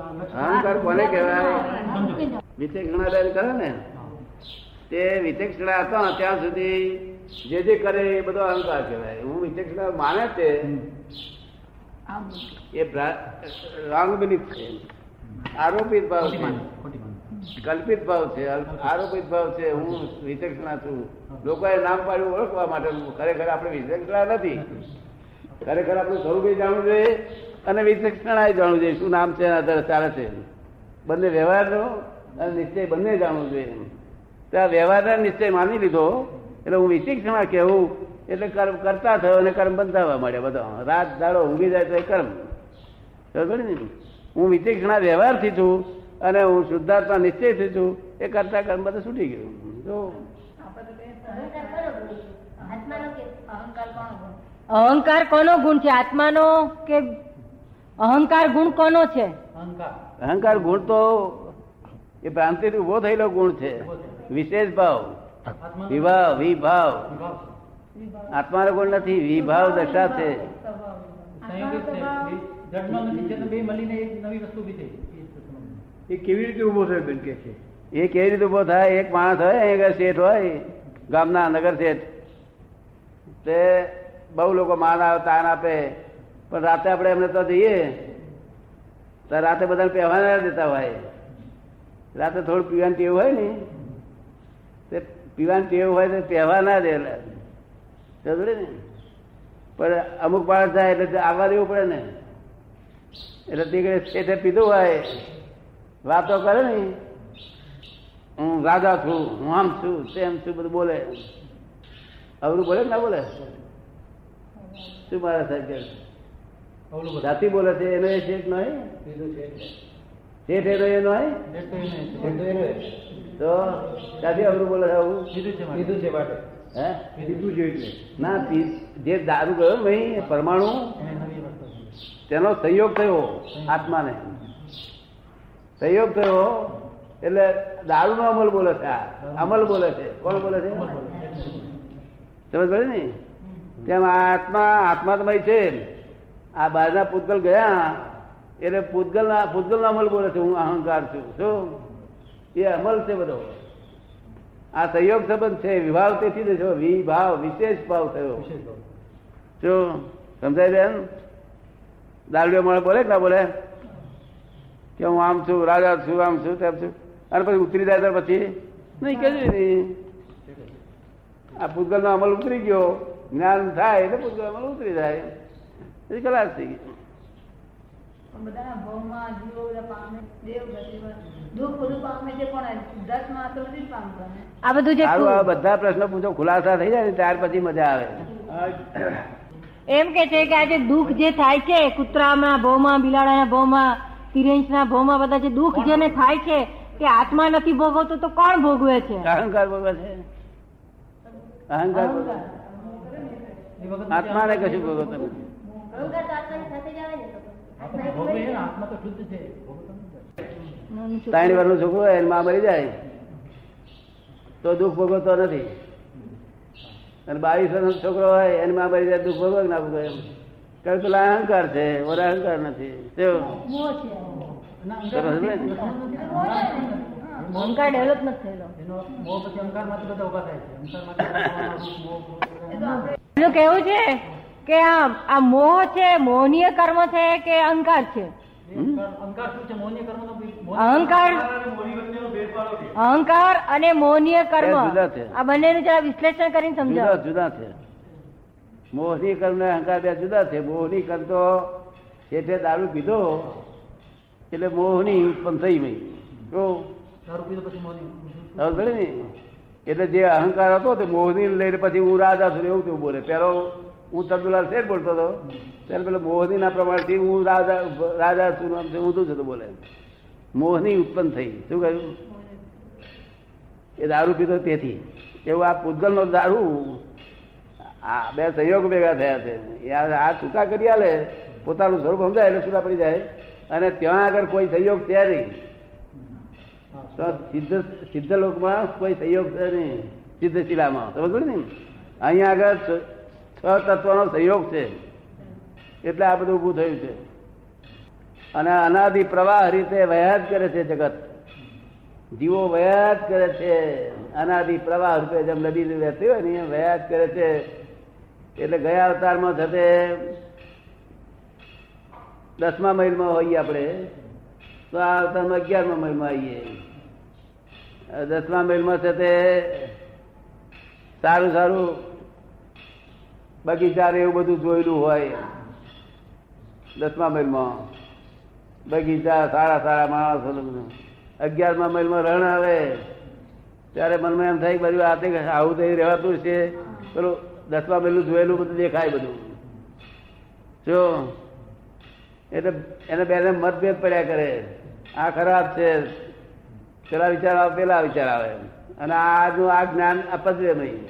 અહંકાર કોને કહેવાય? વિચક્ષણા કરે ને? તે વિચેક્ષણા હતા ત્યાં સુધી જે જે કરે એ બધો અહંકાર કહેવાય. હું વિચેક્ષણા માને તે એ રોંગ બિલીફ છે. આરોપિત ભાવ છે. કલ્પિત ભાવ છે. આરોપિત ભાવ છે. હું વિચક્ષણા છું. લોકોએ નામ પાડ્યું ઓળખવા માટે. ખરેખર આપણે વિચક્ષણા નથી. ખરેખર આપણું સ્વરૂપ જાણવું જોઈએ. અને વિચક્ષણા જાણવું જોઈએ શું નામ છે એના આધારે ચાલે છે. બંને વ્યવહારનો અને નિશ્ચય બંને જાણવું જોઈએ. તો આ વ્યવહારના નિશ્ચય માની લીધો, એટલે હું વિચક્ષણા કહેવું, એટલે કર્મ કરતા થયો અને કર્મ બંધાવવા મળ્યા બધા. રાત દાડો ઊંઘી જાય તો એ કર્મ. બરાબર ને? હું વિચક્ષણા વ્યવહારથી છું અને હું શુદ્ધાત્મા નિશ્ચયથી છું, એ કરતા કર્મ બધું છૂટી ગયું. જો અહંકાર કોનો ગુણ છે? આત્માનો કે અહંકાર ગુણ કોનો છે? અહંકાર. ગુણ તો એ ભ્રાંતિથી ઊભો થયેલો ગુણ છે. વિશેષ ભાવ. વિભાવ વિભાવ. આત્માનો ગુણ નથી વિભાવ દશા છે. એ કેવી રીતે ઊભો થયો બેન કે છે? એ કેવી રીતે ઊભો થાય? એક માણસ હોય અહીંયા શેઠ હોય ગામના નગર શેઠ. તે બહુ લોકો માન આવે તાન આપે. પણ રાતે આપણે એમને તો જઈએ, તો રાતે બધાને પહેવા ના દેતા હોય. રાતે થોડું પીવાની ટેવ હોય ને, તે પીવાની ટેવ હોય તો પહેવા ના દે ને? પણ અમુક બાળક જાય એટલે આવવા દેવું પડે ને. એટલે દીકરી ઘડી પીધું હોય, વાતો કરે ને. હું રાજા છું, હું આમ છું, તેમ છું, બધું બોલે. અવરું બોલે ના બોલે? શું મારા સાહેબ જાતિ બોલે છે એનો એ શેઠ નહીં શેઠ એનો એ નહીં તો ત્યાંથી અવરું બોલે છે આવું? કીધું છે માટે. હે? કીધું છે એટલે. ના જે દારૂ ગયો ને ભાઈ પરમાણુ તેનો સહયોગ થયો આત્માને. સહયોગ થયો એટલે દારૂ નો અમલ બોલે છે આ. અમલ બોલે છે. કોણ બોલે છે? સમજ પડે ને? તેમ આત્મા આત્મા તમારી છે આ બહારના પૂતગલ ગયા એટલે પૂતગલ પૂતગલનો પૂતગલ નો અમલ બોલે છે હું અહંકાર છું. શું? એ અમલ છે બધો. આ સંયોગ સંબંધ છે વિભાવ તેથી જો થયો વિભાવ વિશેષ ભાવ થયો. શું? સમજાય બેન? દારૂડિયો મળે બોલે ના બોલે? કે હું આમ છું રાજા છું આમ છું તેમ છું. અને પછી ઉતરી જાય તો પછી? નહીં કે નહીં? આ પૂતગલ નો અમલ ઉતરી ગયો. જ્ઞાન થાય એટલે પૂતગલ અમલ ઉતરી જાય. એ ખલાસ થઈ ગઈ. બધા આ જે પ્રશ્નો પૂછો ખુલાસા થઈ જાય ત્યાર પછી મજા આવે. એમ કે છે કે આજે દુઃખ જે થાય છે કૂતરામાં ભોમાં બિલાડાના ભોમાં તિરેંચના ભોમાં બધા જે દુઃખ જેને થાય છે તે આત્મા નથી ભોગવતો તો કોણ ભોગવે છે. અહંકાર ભોગવે છે. અહંકાર. આત્માને કશું ભોગવતો નથી. અહંકાર તો નું. ત્રણ છોકરો હોયમાં મરી જાય તો દુઃખ ભોગવતો નથી અને બાવીસ વર્ષ છોકરો હોય એની માં મરી જાય દુઃખ ભોગવ ના ભોગવે એમ કારણ કે પેલા અહંકાર છે ઓલા અહંકાર નથી? અહંકાર ડેવલપ નથી થયેલો કેવું છે કે આમ આ મોહ છે મોહનીય કર્મ છે કે અહંકાર છે? અહંકાર અહંકાર અને મોહનીય કર્મ. આ બંને નું જરા વિશ્લેષણ કરીને સમજાવો. જુદા છે. મોહની કર્મ ને અહંકાર બે જુદા છે. મોહની કર્મ તો એટલે દારૂ પીધો એટલે મોહની ઉત્પન્ન થઈ ગઈ. ને? એટલે જે અહંકાર હતો તે મોહની લઈને પછી હું રાજા છું એવું તેવું બોલે. પેલો હું ચંદુલાલ શેઠ બોલતો હતો. ત્યારે પેલો મોહની ના પ્રમાણથી હું રાજા રાજા છું આમ ઊંધું છે તો બોલે મોહની ઉત્પન્ન થઈ. શું કહ્યું? એ દારૂ પીધો તેથી. એવું આ પૂતગલનો દારૂ, આ બે સહયોગ ભેગા થયા છે. આ છૂટા કરી આલે પોતાનું સ્વરૂપ સમજાય એટલે છૂટા પડી જાય. અને ત્યાં આગળ કોઈ સહયોગ છે નહીં. તો સિદ્ધ સિદ્ધ લોકમાં કોઈ સહયોગ છે નહીં. સિદ્ધ શિલામાં સમજ ને? અહીંયા આગળ તત્વનો સહયોગ છે. એટલે આ બધું ઊભું થયું છે. અને અનાદિ પ્રવાહ રીતે વયાજ કરે છે જગત. જીવો વયાજ કરે છે. અનાદિ પ્રવાહ રૂપે જેમ નદી વહેતી હોય ને એમ વયા કરે છે. એટલે ગયા અવતારમાં થતે દસમા મહિલમાં હોઈએ આપણે. તો આ અવતારમાં અગિયારમા મહિલમાં આવીએ. દસમા મહિલમાં છે તે સારું સારું બગીચા એવું બધું જોયેલું હોય, દસમા મહિલમાં બગીચા સારા સારા માણસો અગિયારમા મહિલમાં રણ આવે, ત્યારે મનમાં એમ થાય બધું આ તે આવું થઈ રહેવાતું છે. પેલું દસમા મહિલું જોયેલું બધું દેખાય બધું. જો એટલે એને બેને મતભેદ પડ્યા કરે. આ ખરાબ છે. પેલા વિચાર આવે, પેલા વિચાર આવે. અને આજનું આ જ્ઞાન અપદ્રવ્ય નહીં.